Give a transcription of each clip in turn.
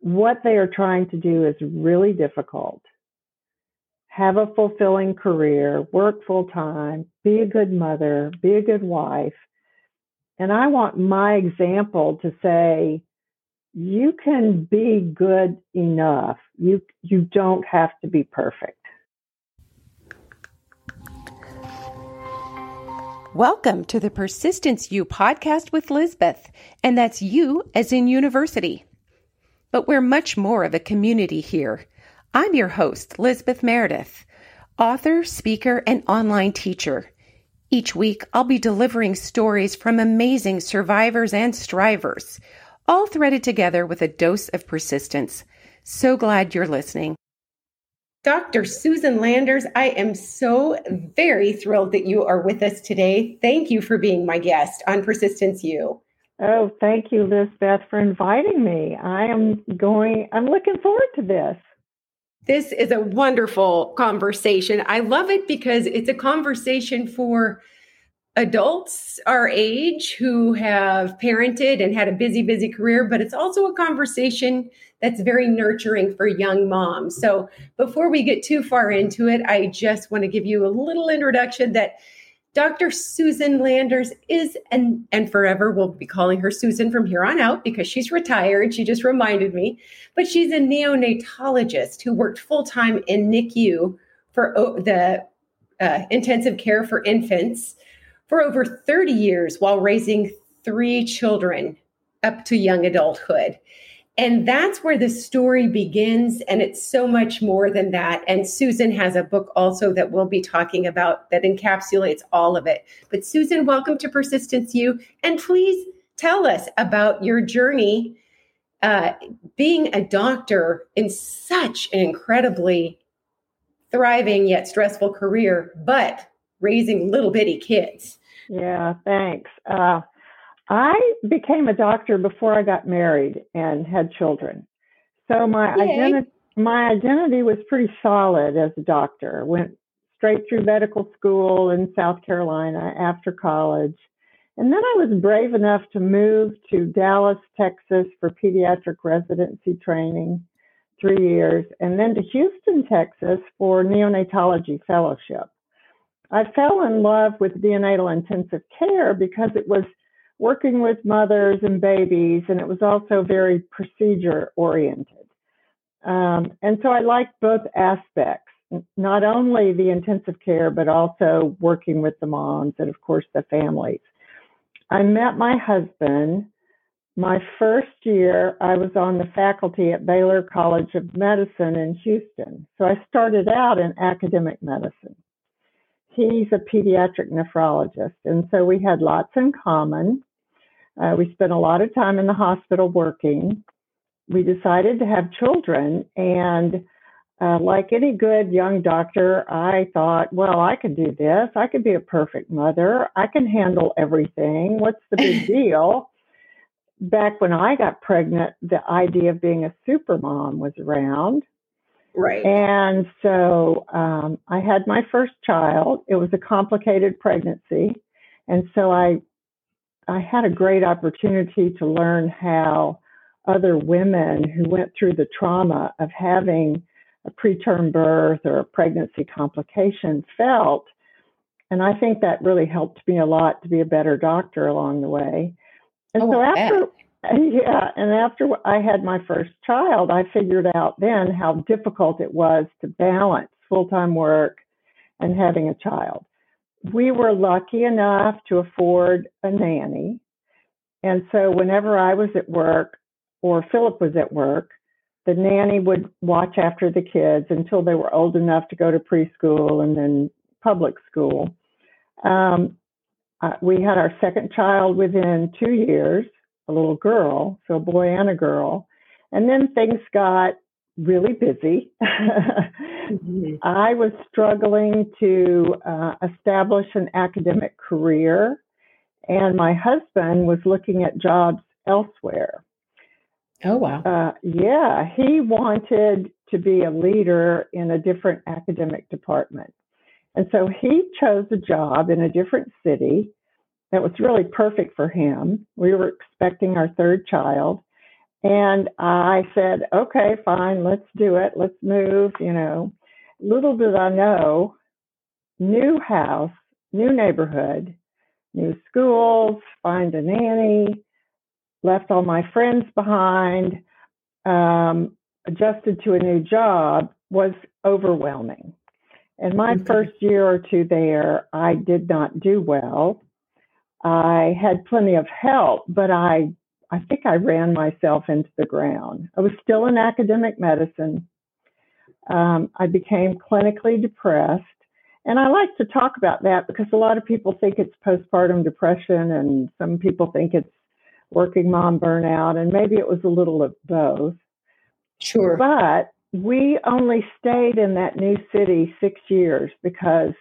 what they are trying to do is really difficult. Have a fulfilling career, work full time, be a good mother, be a good wife. And I want my example to say, you can be good enough. You you don't have to be perfect. Welcome to the Persistence U podcast with Lizbeth, and that's you as in university. But we're much more of a community here. I'm your host, Lizbeth Meredith, author, speaker, and online teacher. Each week, I'll be delivering stories from amazing survivors and strivers, all threaded together with a dose of persistence. So glad you're listening. Dr. Susan Landers, I am so very thrilled that you are with us today. Thank you for being my guest on Persistence U. Oh, thank you, Lizbeth, for inviting me. I am going, I'm looking forward to this. This is a wonderful conversation. I love it because it's a conversation for adults our age who have parented and had a busy, busy career, but it's also a conversation that's very nurturing for young moms. So before we get too far into it, I just want to give you a little introduction that Dr. Susan Landers is, and, and forever we'll be calling her Susan from here on out because she's retired. She just reminded me, but she's a neonatologist who worked full time in NICU for the uh, intensive care for infants for over 30 years while raising three children up to young adulthood. And that's where the story begins. And it's so much more than that. And Susan has a book also that we'll be talking about that encapsulates all of it. But Susan, welcome to Persistence U. And please tell us about your journey uh, being a doctor in such an incredibly thriving yet stressful career, but raising little bitty kids. Yeah, thanks. Uh, I became a doctor before I got married and had children. So my identity my identity was pretty solid as a doctor. Went straight through medical school in South Carolina after college. And then I was brave enough to move to Dallas, Texas for pediatric residency training, three years, and then to Houston, Texas for neonatology fellowship. I fell in love with neonatal intensive care because it was working with mothers and babies, and it was also very procedure oriented. Um, and so I liked both aspects, not only the intensive care, but also working with the moms and, of course, the families. I met my husband. My first year, I was on the faculty at Baylor College of Medicine in Houston. So I started out in academic medicine he's a pediatric nephrologist, and so we had lots in common. Uh, we spent a lot of time in the hospital working. We decided to have children, and uh, like any good young doctor, I thought, well, I could do this. I could be a perfect mother. I can handle everything. What's the big deal? Back when I got pregnant, the idea of being a super mom was around. Right. And so um, I had my first child. It was a complicated pregnancy, and so I I had a great opportunity to learn how other women who went through the trauma of having a preterm birth or a pregnancy complication felt. And I think that really helped me a lot to be a better doctor along the way. And oh, so after Yeah, and after I had my first child, I figured out then how difficult it was to balance full time work and having a child. We were lucky enough to afford a nanny. And so whenever I was at work or Philip was at work, the nanny would watch after the kids until they were old enough to go to preschool and then public school. Um, uh, we had our second child within two years a little girl, so a boy and a girl. And then things got really busy. mm-hmm. I was struggling to uh, establish an academic career, and my husband was looking at jobs elsewhere. Oh, wow. Uh, yeah, he wanted to be a leader in a different academic department. And so he chose a job in a different city that was really perfect for him. We were expecting our third child. And I said, okay, fine, let's do it. Let's move, you know. Little did I know, new house, new neighborhood, new schools, find a nanny, left all my friends behind, um, adjusted to a new job was overwhelming. And my okay. first year or two there, I did not do well. I had plenty of help, but I I think I ran myself into the ground. I was still in academic medicine. Um, I became clinically depressed. And I like to talk about that because a lot of people think it's postpartum depression and some people think it's working mom burnout, and maybe it was a little of both. Sure. But we only stayed in that new city six years because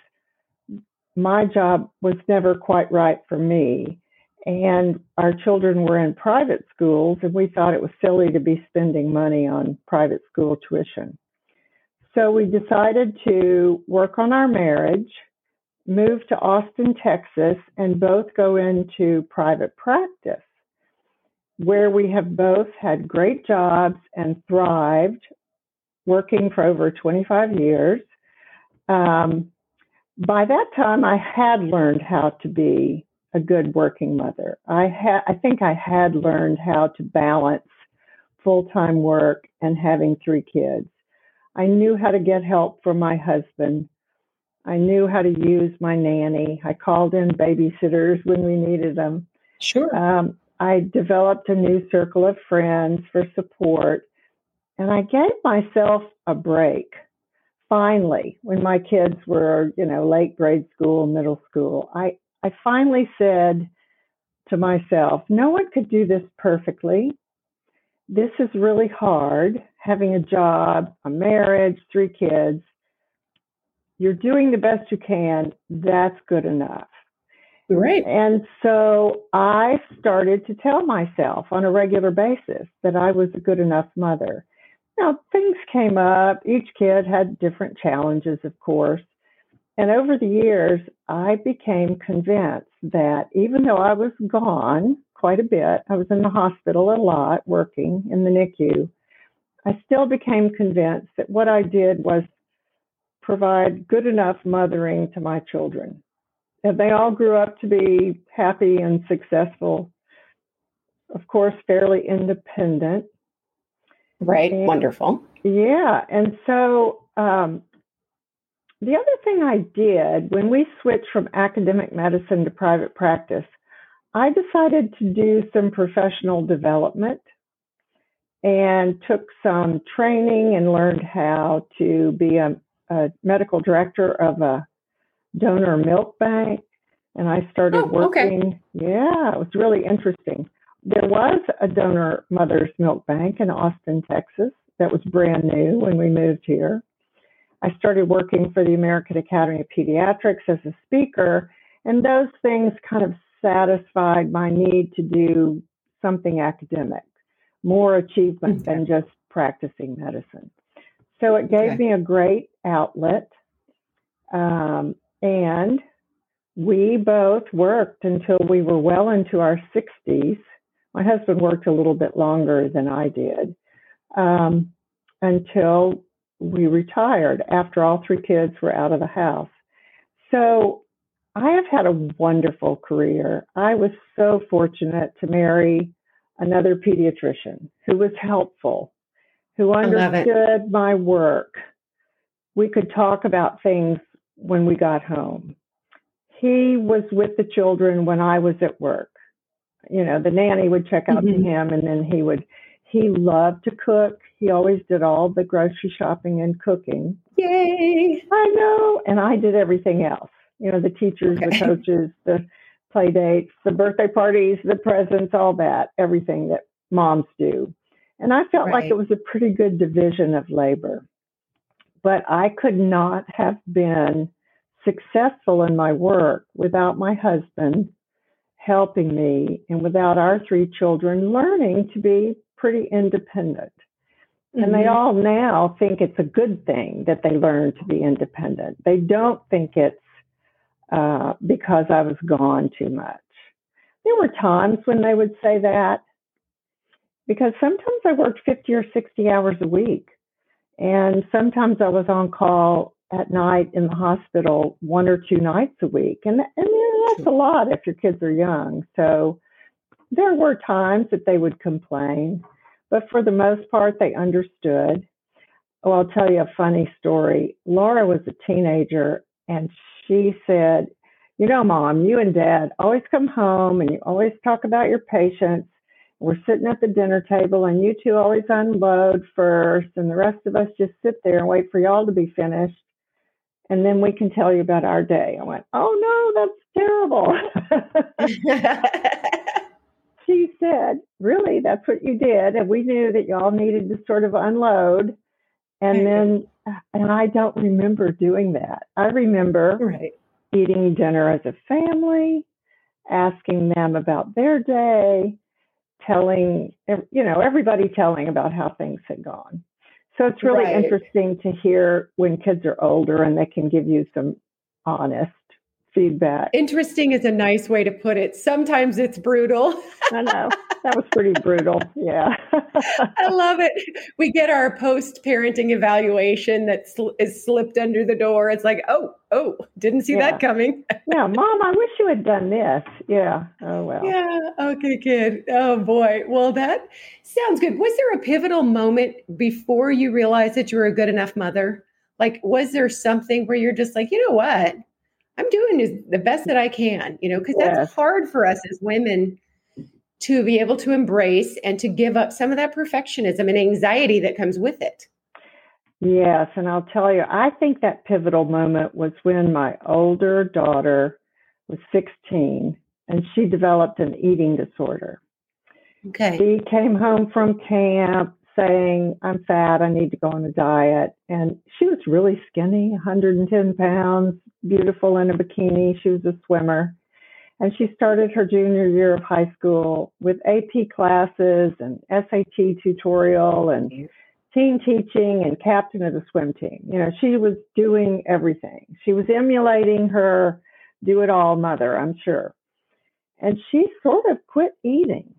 my job was never quite right for me. And our children were in private schools, and we thought it was silly to be spending money on private school tuition. So we decided to work on our marriage, move to Austin, Texas, and both go into private practice, where we have both had great jobs and thrived, working for over 25 years. Um, by that time, I had learned how to be a good working mother. I had, I think I had learned how to balance full time work and having three kids. I knew how to get help from my husband. I knew how to use my nanny. I called in babysitters when we needed them. Sure. Um, I developed a new circle of friends for support, and I gave myself a break. Finally, when my kids were, you know, late grade school, middle school, I I finally said to myself, no one could do this perfectly. This is really hard having a job, a marriage, three kids. You're doing the best you can. That's good enough. Right. And so I started to tell myself on a regular basis that I was a good enough mother. Now, things came up. Each kid had different challenges, of course. And over the years, I became convinced that even though I was gone quite a bit, I was in the hospital a lot working in the NICU, I still became convinced that what I did was provide good enough mothering to my children. And they all grew up to be happy and successful, of course, fairly independent. Right. And, Wonderful. Yeah. And so um, the other thing I did when we switched from academic medicine to private practice, I decided to do some professional development and took some training and learned how to be a, a medical director of a donor milk bank. And I started oh, working. Okay. Yeah, it was really interesting. There was a donor mother's milk bank in Austin, Texas, that was brand new when we moved here. I started working for the American Academy of Pediatrics as a speaker, and those things kind of satisfied my need to do something academic, more achievement okay. than just practicing medicine. So it gave okay. me a great outlet. Um, and we both worked until we were well into our 60s. My husband worked a little bit longer than I did um, until we retired after all three kids were out of the house. So I have had a wonderful career. I was so fortunate to marry another pediatrician who was helpful, who understood my work. We could talk about things when we got home. He was with the children when I was at work. You know, the nanny would check out mm-hmm. to him and then he would he loved to cook. He always did all the grocery shopping and cooking. Yay! I know. And I did everything else. You know, the teachers, okay. the coaches, the play dates, the birthday parties, the presents, all that, everything that moms do. And I felt right. like it was a pretty good division of labor. But I could not have been successful in my work without my husband helping me and without our three children learning to be pretty independent. Mm-hmm. And they mm-hmm. all now think it's a good thing that they learned to be independent. They don't think it's uh, because I was gone too much. There were times when they would say that, because sometimes I worked 50 or 60 hours a week. And sometimes I was on call at night in the hospital one or two nights a week. And, and that's a lot if your kids are young. So there were times that they would complain, but for the most part, they understood. Oh, I'll tell you a funny story. Laura was a teenager and she said, You know, mom, you and dad always come home and you always talk about your patients. We're sitting at the dinner table and you two always unload first, and the rest of us just sit there and wait for y'all to be finished. And then we can tell you about our day. I went, Oh no, that's terrible. she said, Really, that's what you did. And we knew that y'all needed to sort of unload. And hmm. then, and I don't remember doing that. I remember right. eating dinner as a family, asking them about their day, telling, you know, everybody telling about how things had gone. So it's really right. interesting to hear when kids are older and they can give you some honest feedback. Interesting is a nice way to put it. Sometimes it's brutal. I know. That was pretty brutal. Yeah. I love it. We get our post parenting evaluation that sl- is slipped under the door. It's like, oh, oh, didn't see yeah. that coming. yeah, mom, I wish you had done this. Yeah. Oh, well. Yeah. Okay, kid. Oh, boy. Well, that sounds good. Was there a pivotal moment before you realized that you were a good enough mother? Like, was there something where you're just like, you know what? I'm doing the best that I can, you know, because yes. that's hard for us as women to be able to embrace and to give up some of that perfectionism and anxiety that comes with it. Yes, and I'll tell you, I think that pivotal moment was when my older daughter was 16 and she developed an eating disorder. Okay. She came home from camp saying, I'm fat, I need to go on a diet. And she was really skinny, 110 pounds, beautiful in a bikini. She was a swimmer. And she started her junior year of high school with AP classes and SAT tutorial and team teaching and captain of the swim team. You know, she was doing everything. She was emulating her do it all mother, I'm sure. And she sort of quit eating.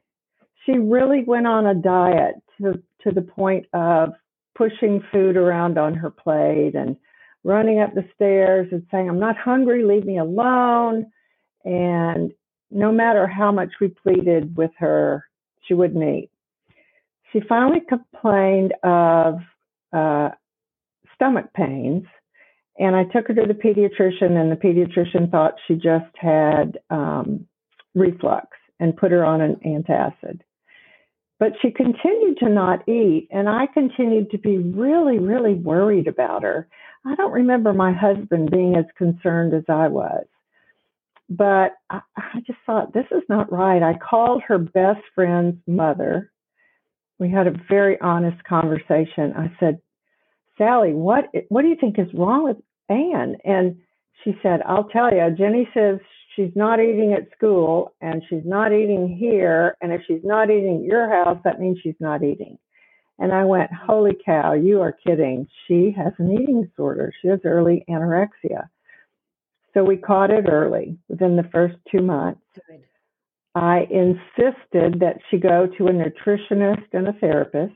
She really went on a diet to the point of pushing food around on her plate and running up the stairs and saying, I'm not hungry, leave me alone. And no matter how much we pleaded with her, she wouldn't eat. She finally complained of uh, stomach pains. And I took her to the pediatrician, and the pediatrician thought she just had um, reflux and put her on an antacid. But she continued to not eat, and I continued to be really, really worried about her. I don't remember my husband being as concerned as I was. But I, I just thought, this is not right. I called her best friend's mother. We had a very honest conversation. I said, Sally, what what do you think is wrong with Anne? And she said, I'll tell you, Jenny says she's not eating at school and she's not eating here. And if she's not eating at your house, that means she's not eating. And I went, Holy cow, you are kidding. She has an eating disorder. She has early anorexia. So we caught it early within the first two months. Good. I insisted that she go to a nutritionist and a therapist.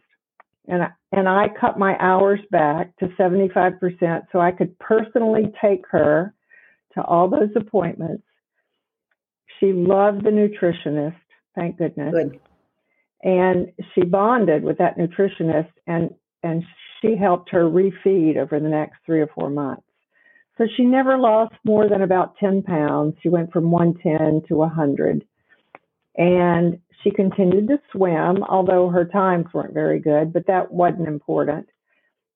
And I, and I cut my hours back to 75% so I could personally take her to all those appointments she loved the nutritionist, thank goodness. Good. And she bonded with that nutritionist and and she helped her refeed over the next three or four months. So she never lost more than about 10 pounds. She went from 110 to 100. And she continued to swim, although her times weren't very good, but that wasn't important.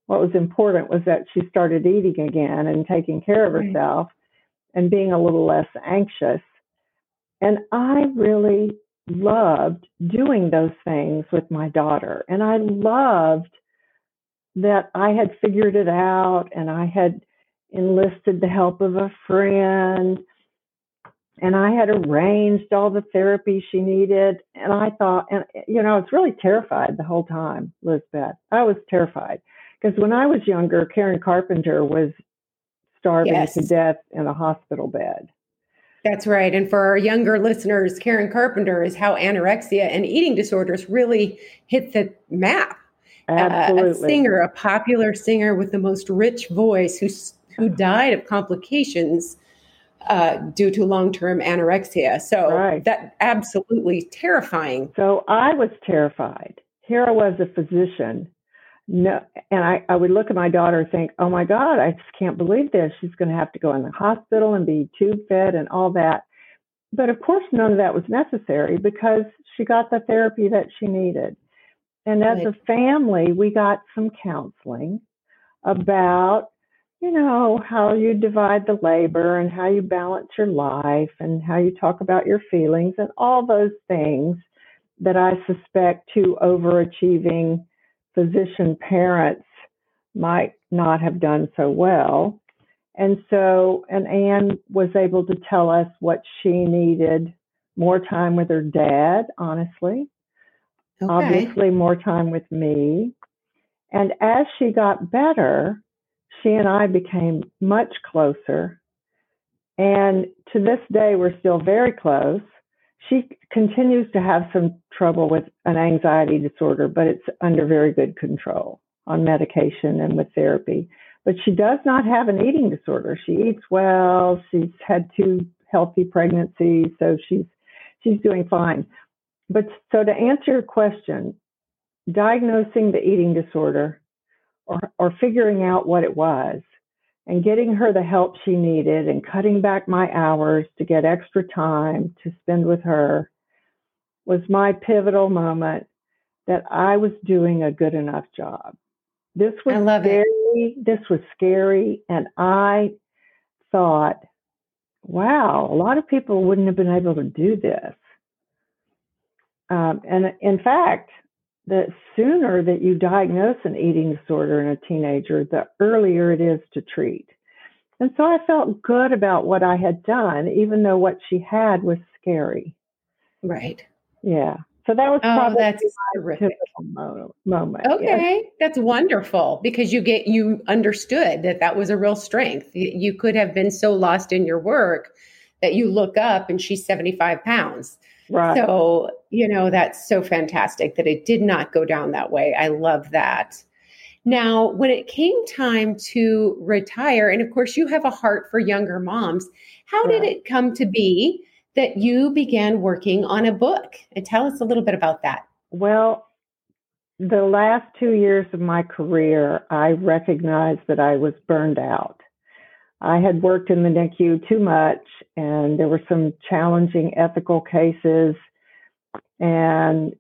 What was important was that she started eating again and taking care of herself and being a little less anxious. And I really loved doing those things with my daughter. And I loved that I had figured it out and I had enlisted the help of a friend and I had arranged all the therapy she needed. And I thought, and you know, I was really terrified the whole time, Lizbeth. I was terrified because when I was younger, Karen Carpenter was starving yes. to death in a hospital bed. That's right. And for our younger listeners, Karen Carpenter is how anorexia and eating disorders really hit the map. Absolutely. Uh, a singer, a popular singer with the most rich voice who, who died of complications uh, due to long-term anorexia. So right. that absolutely terrifying. So I was terrified. Here I was a physician. No, and I, I would look at my daughter and think, oh my God, I just can't believe this. She's going to have to go in the hospital and be tube fed and all that. But of course, none of that was necessary because she got the therapy that she needed. And as right. a family, we got some counseling about you know, how you divide the labor and how you balance your life and how you talk about your feelings and all those things that I suspect two overachieving physician parents might not have done so well. And so, and Anne was able to tell us what she needed more time with her dad, honestly. Okay. Obviously, more time with me. And as she got better, she and I became much closer. And to this day, we're still very close. She continues to have some trouble with an anxiety disorder, but it's under very good control on medication and with therapy. But she does not have an eating disorder. She eats well. She's had two healthy pregnancies, so she's she's doing fine. But so to answer your question, diagnosing the eating disorder or, or figuring out what it was and getting her the help she needed and cutting back my hours to get extra time to spend with her was my pivotal moment that I was doing a good enough job. This was I love scary. It. This was scary. And I thought, wow, a lot of people wouldn't have been able to do this. Um, and in fact, the sooner that you diagnose an eating disorder in a teenager, the earlier it is to treat. And so I felt good about what I had done, even though what she had was scary. Right. Yeah. So that was oh, probably that's terrific. moment. Okay, yes. that's wonderful because you get you understood that that was a real strength. You could have been so lost in your work that you look up and she's seventy five pounds Right. So, you know, that's so fantastic that it did not go down that way. I love that. Now, when it came time to retire, and of course, you have a heart for younger moms, how right. did it come to be that you began working on a book? And tell us a little bit about that. Well, the last two years of my career, I recognized that I was burned out. I had worked in the NICU too much, and there were some challenging ethical cases, and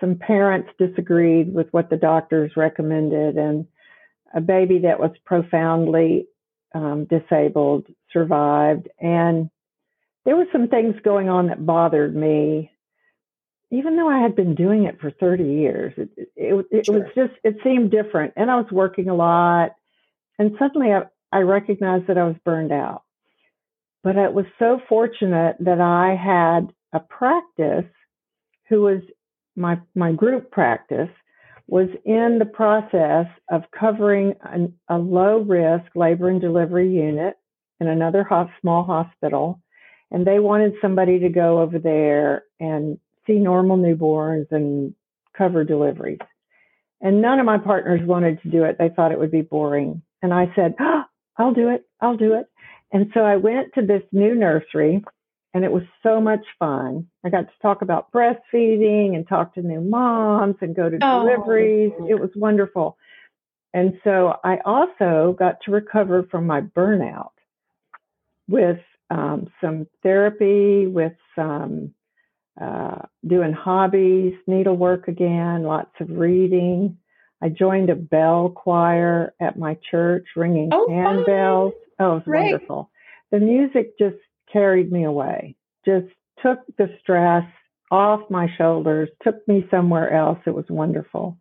some parents disagreed with what the doctors recommended, and a baby that was profoundly um, disabled survived. And there were some things going on that bothered me. Even though I had been doing it for 30 years, it, it, it, sure. was just, it seemed different. And I was working a lot. And suddenly I, I recognized that I was burned out. But it was so fortunate that I had a practice who was my, my group practice was in the process of covering an, a low risk labor and delivery unit in another small hospital. And they wanted somebody to go over there and see normal newborns and cover deliveries. And none of my partners wanted to do it. They thought it would be boring. And I said, oh, I'll do it. I'll do it. And so I went to this new nursery and it was so much fun. I got to talk about breastfeeding and talk to new moms and go to oh. deliveries. It was wonderful. And so I also got to recover from my burnout with um, some therapy, with some uh, doing hobbies, needlework again, lots of reading. I joined a bell choir at my church, ringing oh, handbells. Oh, it was Great. wonderful. The music just carried me away, just took the stress off my shoulders, took me somewhere else. It was wonderful.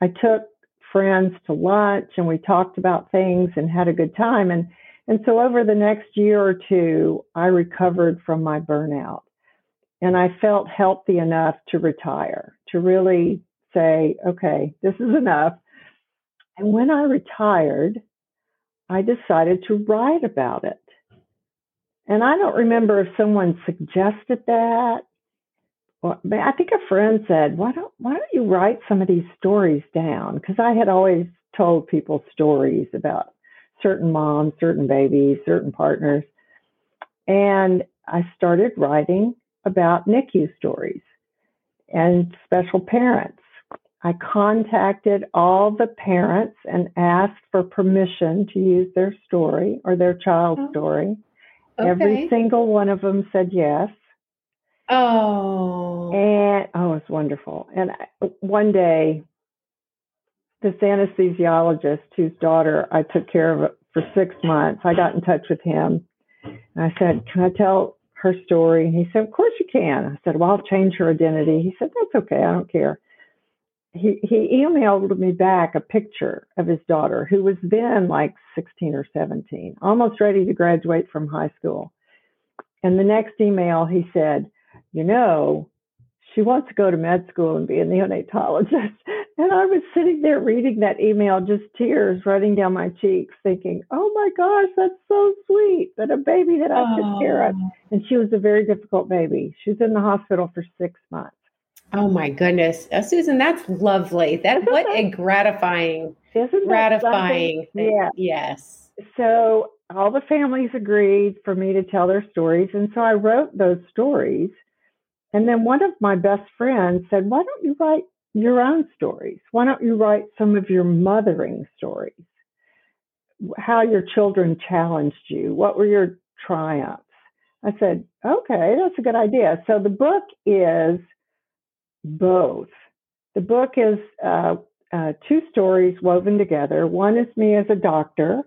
I took friends to lunch and we talked about things and had a good time. And, and so over the next year or two, I recovered from my burnout and I felt healthy enough to retire, to really say, okay, this is enough. And when I retired, I decided to write about it. and I don't remember if someone suggested that. Well, I think a friend said, "Why don't Why don't you write some of these stories down?" Because I had always told people stories about certain moms, certain babies, certain partners, and I started writing about NICU stories and special parents. I contacted all the parents and asked for permission to use their story or their child's oh, story. Okay. Every single one of them said yes. Oh. And oh, it's wonderful. And one day, this anesthesiologist whose daughter I took care of for six months, I got in touch with him. And I said, Can I tell her story? And he said, Of course you can. I said, Well, I'll change her identity. He said, That's okay. I don't care he he emailed me back a picture of his daughter who was then like 16 or 17 almost ready to graduate from high school. And the next email he said you know she wants to go to med school and be a neonatologist. And i was sitting there reading that email just tears running down my cheeks thinking oh my gosh that's so sweet that a baby that i took care of. And she was a very difficult baby. She was in the hospital for six months Oh my goodness, uh, Susan, that's lovely. That what a gratifying, gratifying. Yeah. Yes. So all the families agreed for me to tell their stories, and so I wrote those stories. And then one of my best friends said, "Why don't you write your own stories? Why don't you write some of your mothering stories? How your children challenged you? What were your triumphs?" I said, "Okay, that's a good idea." So the book is both. The book is uh, uh, two stories woven together. One is me as a doctor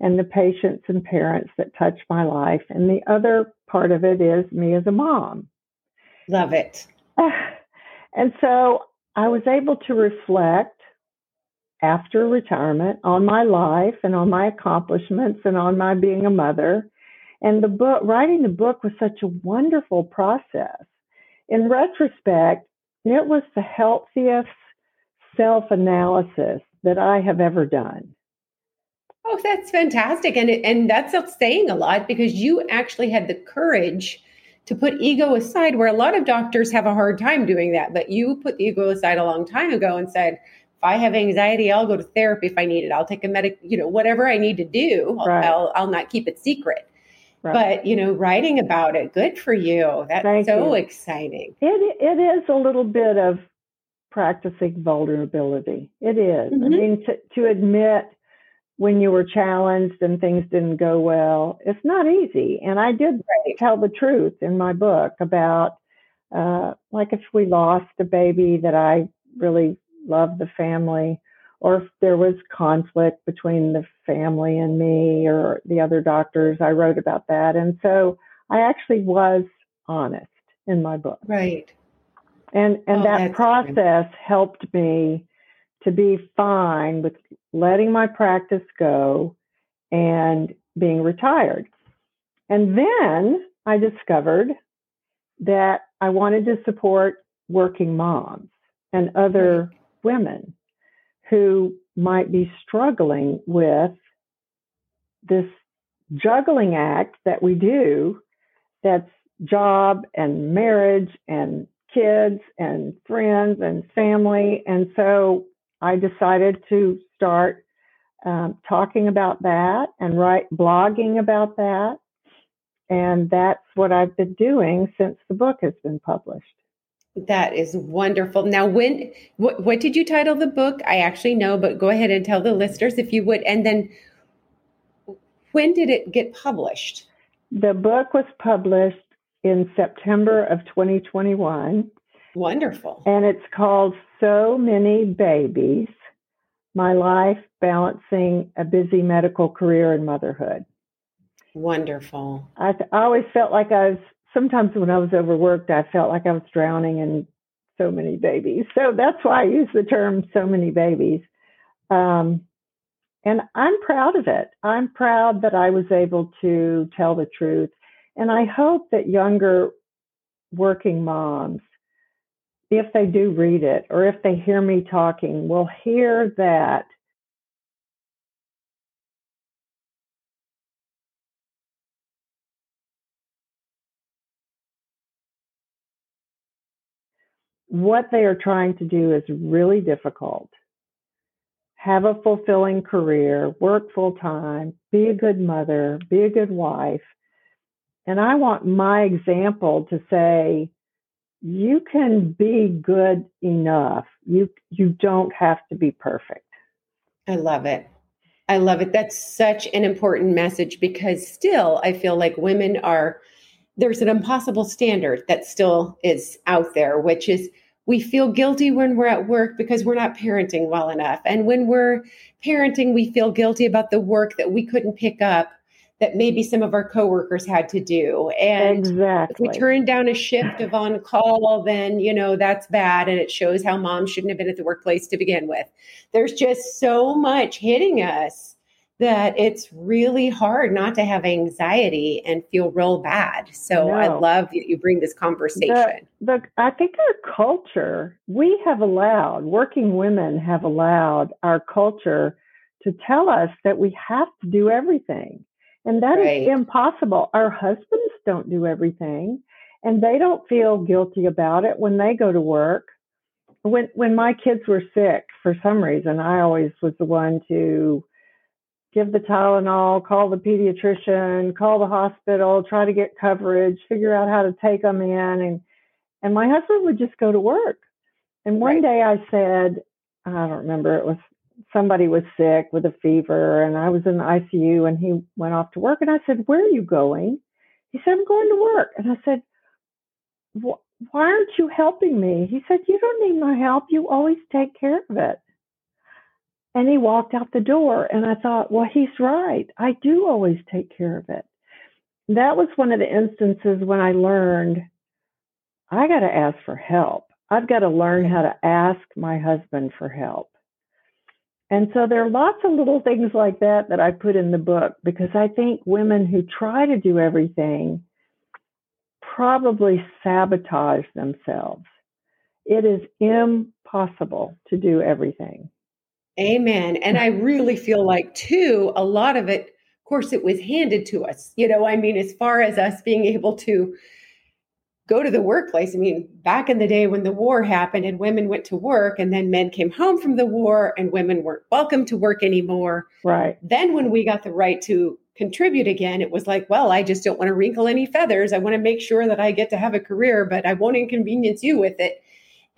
and the patients and parents that touch my life, and the other part of it is me as a mom. Love it. and so I was able to reflect after retirement on my life and on my accomplishments and on my being a mother. And the book, writing the book was such a wonderful process. In retrospect, it was the healthiest self analysis that I have ever done. Oh, that's fantastic. And, and that's saying a lot because you actually had the courage to put ego aside, where a lot of doctors have a hard time doing that. But you put the ego aside a long time ago and said, if I have anxiety, I'll go to therapy if I need it. I'll take a medic, you know, whatever I need to do, right. I'll, I'll not keep it secret. Right. But you know, writing about it, good for you. That's Thank so you. exciting. It it is a little bit of practicing vulnerability. It is. Mm-hmm. I mean, to, to admit when you were challenged and things didn't go well, it's not easy. And I did right. tell the truth in my book about, uh, like, if we lost a baby that I really loved the family, or if there was conflict between the family and me or the other doctors, I wrote about that. And so I actually was honest in my book. Right. And and oh, that process helped me to be fine with letting my practice go and being retired. And then I discovered that I wanted to support working moms and other women who might be struggling with this juggling act that we do that's job and marriage and kids and friends and family. And so I decided to start um, talking about that and write blogging about that. And that's what I've been doing since the book has been published. That is wonderful. Now, when what, what did you title the book? I actually know, but go ahead and tell the listeners if you would. And then, when did it get published? The book was published in September of 2021. Wonderful. And it's called So Many Babies My Life Balancing a Busy Medical Career and Motherhood. Wonderful. I, th- I always felt like I was sometimes when I was overworked, I felt like I was drowning in so many babies. So that's why I use the term so many babies. Um, and I'm proud of it. I'm proud that I was able to tell the truth. And I hope that younger working moms, if they do read it or if they hear me talking, will hear that what they are trying to do is really difficult. Have a fulfilling career, work full time, be a good mother, be a good wife. And I want my example to say, you can be good enough. You you don't have to be perfect. I love it. I love it. That's such an important message because still I feel like women are there's an impossible standard that still is out there which is we feel guilty when we're at work because we're not parenting well enough. And when we're parenting, we feel guilty about the work that we couldn't pick up that maybe some of our coworkers had to do. And exactly. if we turn down a shift of on call, then, you know, that's bad. And it shows how mom shouldn't have been at the workplace to begin with. There's just so much hitting us that it's really hard not to have anxiety and feel real bad. So no. I love that you bring this conversation. The, the, I think our culture, we have allowed, working women have allowed our culture to tell us that we have to do everything. And that right. is impossible. Our husbands don't do everything and they don't feel guilty about it when they go to work. When when my kids were sick for some reason, I always was the one to give the Tylenol, call the pediatrician, call the hospital, try to get coverage, figure out how to take them in and and my husband would just go to work. And one right. day I said, I don't remember, it was somebody was sick with a fever and I was in the ICU and he went off to work. And I said, Where are you going? He said, I'm going to work. And I said, Why aren't you helping me? He said, You don't need my help. You always take care of it. And he walked out the door. And I thought, Well, he's right. I do always take care of it. That was one of the instances when I learned I got to ask for help. I've got to learn how to ask my husband for help. And so there are lots of little things like that that I put in the book because I think women who try to do everything probably sabotage themselves. It is impossible to do everything. Amen. And I really feel like, too, a lot of it, of course, it was handed to us. You know, I mean, as far as us being able to go to the workplace. I mean, back in the day when the war happened and women went to work, and then men came home from the war and women weren't welcome to work anymore. Right. Then, when we got the right to contribute again, it was like, well, I just don't want to wrinkle any feathers. I want to make sure that I get to have a career, but I won't inconvenience you with it.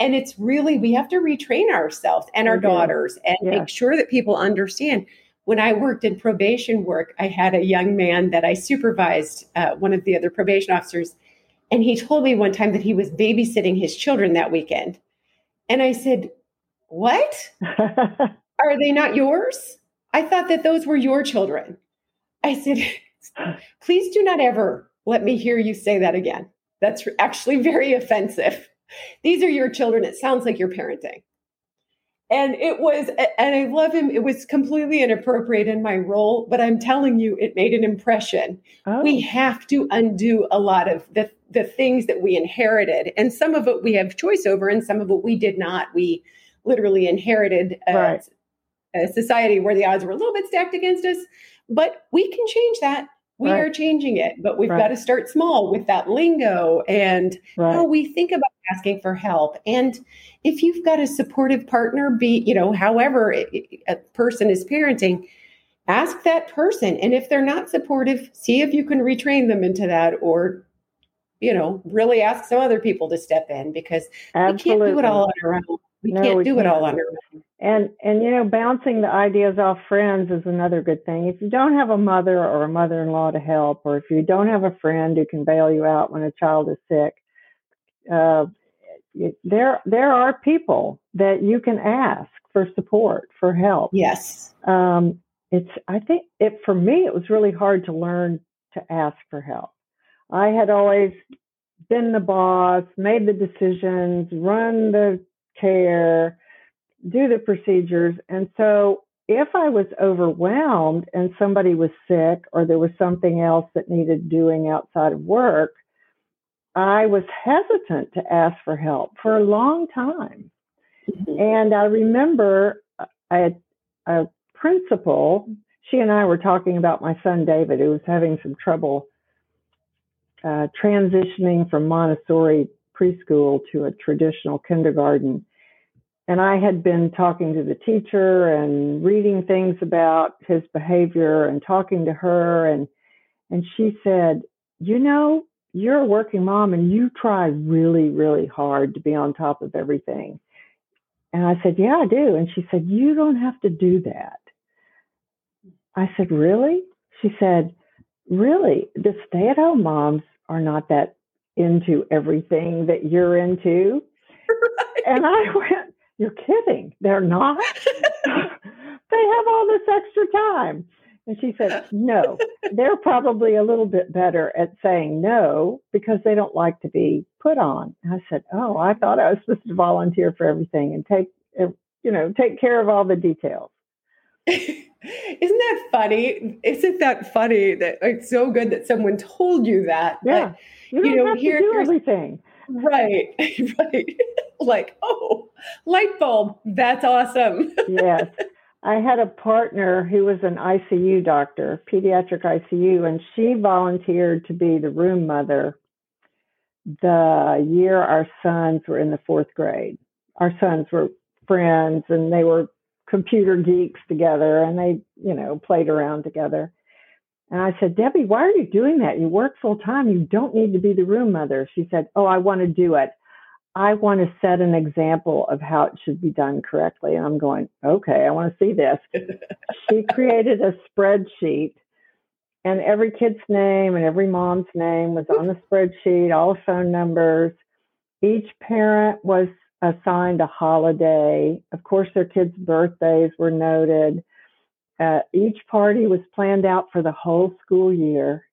And it's really, we have to retrain ourselves and our daughters and yeah. make sure that people understand. When I worked in probation work, I had a young man that I supervised, uh, one of the other probation officers and he told me one time that he was babysitting his children that weekend. And I said, What? Are they not yours? I thought that those were your children. I said, Please do not ever let me hear you say that again. That's actually very offensive. These are your children. It sounds like you're parenting and it was and i love him it was completely inappropriate in my role but i'm telling you it made an impression oh. we have to undo a lot of the the things that we inherited and some of it we have choice over and some of it we did not we literally inherited a, right. a society where the odds were a little bit stacked against us but we can change that we right. are changing it but we've right. got to start small with that lingo and how we think about asking for help and if you've got a supportive partner be you know however a person is parenting ask that person and if they're not supportive see if you can retrain them into that or you know really ask some other people to step in because Absolutely. we can't do it all on our own we no, can't we do can't. it all on our own and and you know bouncing the ideas off friends is another good thing. If you don't have a mother or a mother-in-law to help or if you don't have a friend who can bail you out when a child is sick uh, there there are people that you can ask for support for help. Yes. Um, it's i think it for me it was really hard to learn to ask for help. I had always been the boss made the decisions run the care do the procedures and so if i was overwhelmed and somebody was sick or there was something else that needed doing outside of work I was hesitant to ask for help for a long time. Mm-hmm. And I remember I had a principal, she and I were talking about my son David, who was having some trouble uh, transitioning from Montessori preschool to a traditional kindergarten. And I had been talking to the teacher and reading things about his behavior and talking to her. And, and she said, You know, you're a working mom and you try really, really hard to be on top of everything. And I said, Yeah, I do. And she said, You don't have to do that. I said, Really? She said, Really? The stay at home moms are not that into everything that you're into. Right. And I went, You're kidding. They're not. they have all this extra time. And she said, No, they're probably a little bit better at saying no because they don't like to be put on. And I said, Oh, I thought I was supposed to volunteer for everything and take, eh, you know, take care of all the details. Isn't that funny? Isn't that funny that it's so good that someone told you that? Yeah. But, you, you know, here, do everything. Right, right. like, oh, light bulb. That's awesome. yes. I had a partner who was an ICU doctor, pediatric ICU, and she volunteered to be the room mother the year our sons were in the fourth grade. Our sons were friends and they were computer geeks together and they, you know, played around together. And I said, Debbie, why are you doing that? You work full time. You don't need to be the room mother. She said, Oh, I want to do it. I want to set an example of how it should be done correctly. And I'm going, okay, I want to see this. she created a spreadsheet, and every kid's name and every mom's name was on the spreadsheet, all phone numbers. Each parent was assigned a holiday. Of course, their kids' birthdays were noted. Uh, each party was planned out for the whole school year.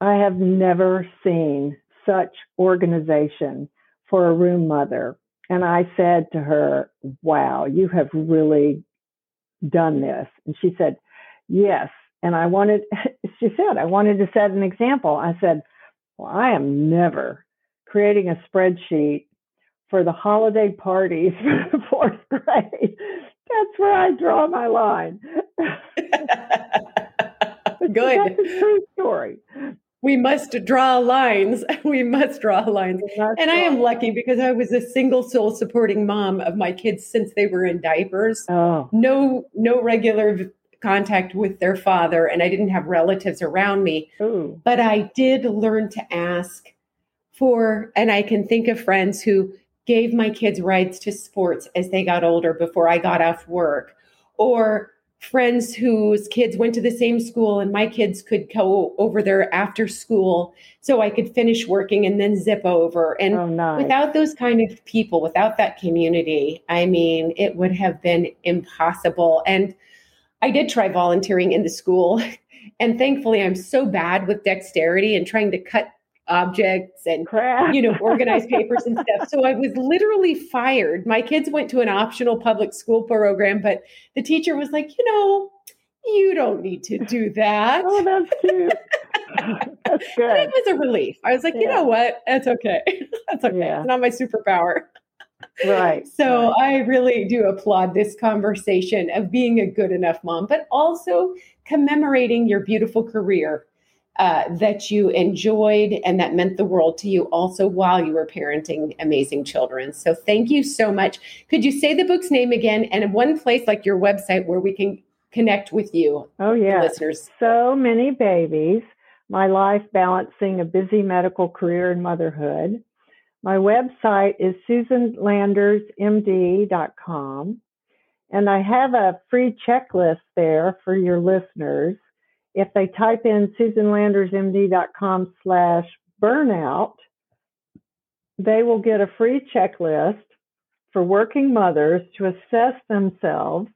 I have never seen such organization for a room mother. And I said to her, Wow, you have really done this. And she said, Yes. And I wanted, she said, I wanted to set an example. I said, Well, I am never creating a spreadsheet for the holiday parties for the fourth grade. That's where I draw my line. Good. That's a true story. We must draw lines. We must draw lines. Must and I am lucky because I was a single sole supporting mom of my kids since they were in diapers. Oh. No no regular contact with their father and I didn't have relatives around me. Ooh. But I did learn to ask for and I can think of friends who gave my kids rides to sports as they got older before I got off work, or friends whose kids went to the same school and my kids could go over there after school so I could finish working and then zip over. And oh, nice. without those kind of people, without that community, I mean, it would have been impossible. And I did try volunteering in the school. And thankfully, I'm so bad with dexterity and trying to cut objects and Crap. you know organize papers and stuff. So i was literally fired. My kids went to an optional public school program but the teacher was like you know you don't need to do that. Oh that's cute. That's good it was a relief. I was like yeah. you know what? That's okay. That's okay. Yeah. it's not my superpower. Right so right. i really do applaud this conversation of being a good enough mom but also commemorating your beautiful career uh, that you enjoyed and that meant the world to you also while you were parenting amazing children. So thank you so much. Could you say the book's name again and one place like your website where we can connect with you? Oh, yeah. Listeners. So many babies. My life balancing a busy medical career and motherhood. My website is susanlandersmd.com. And I have a free checklist there for your listeners if they type in susanlandersmd.com slash burnout, they will get a free checklist for working mothers to assess themselves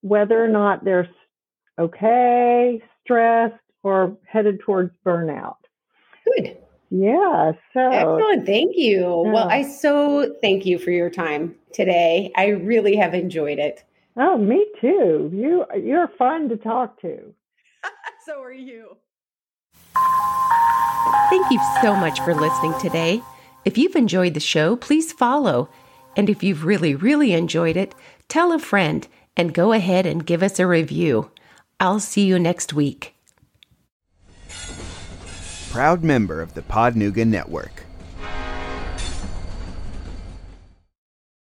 whether or not they're okay, stressed, or headed towards burnout. Good. Yeah. So excellent. Thank you. Yeah. Well, I so thank you for your time today. I really have enjoyed it. Oh, me too. You you're fun to talk to. So are you. Thank you so much for listening today. If you've enjoyed the show, please follow. And if you've really, really enjoyed it, tell a friend and go ahead and give us a review. I'll see you next week. Proud member of the Podnuga Network.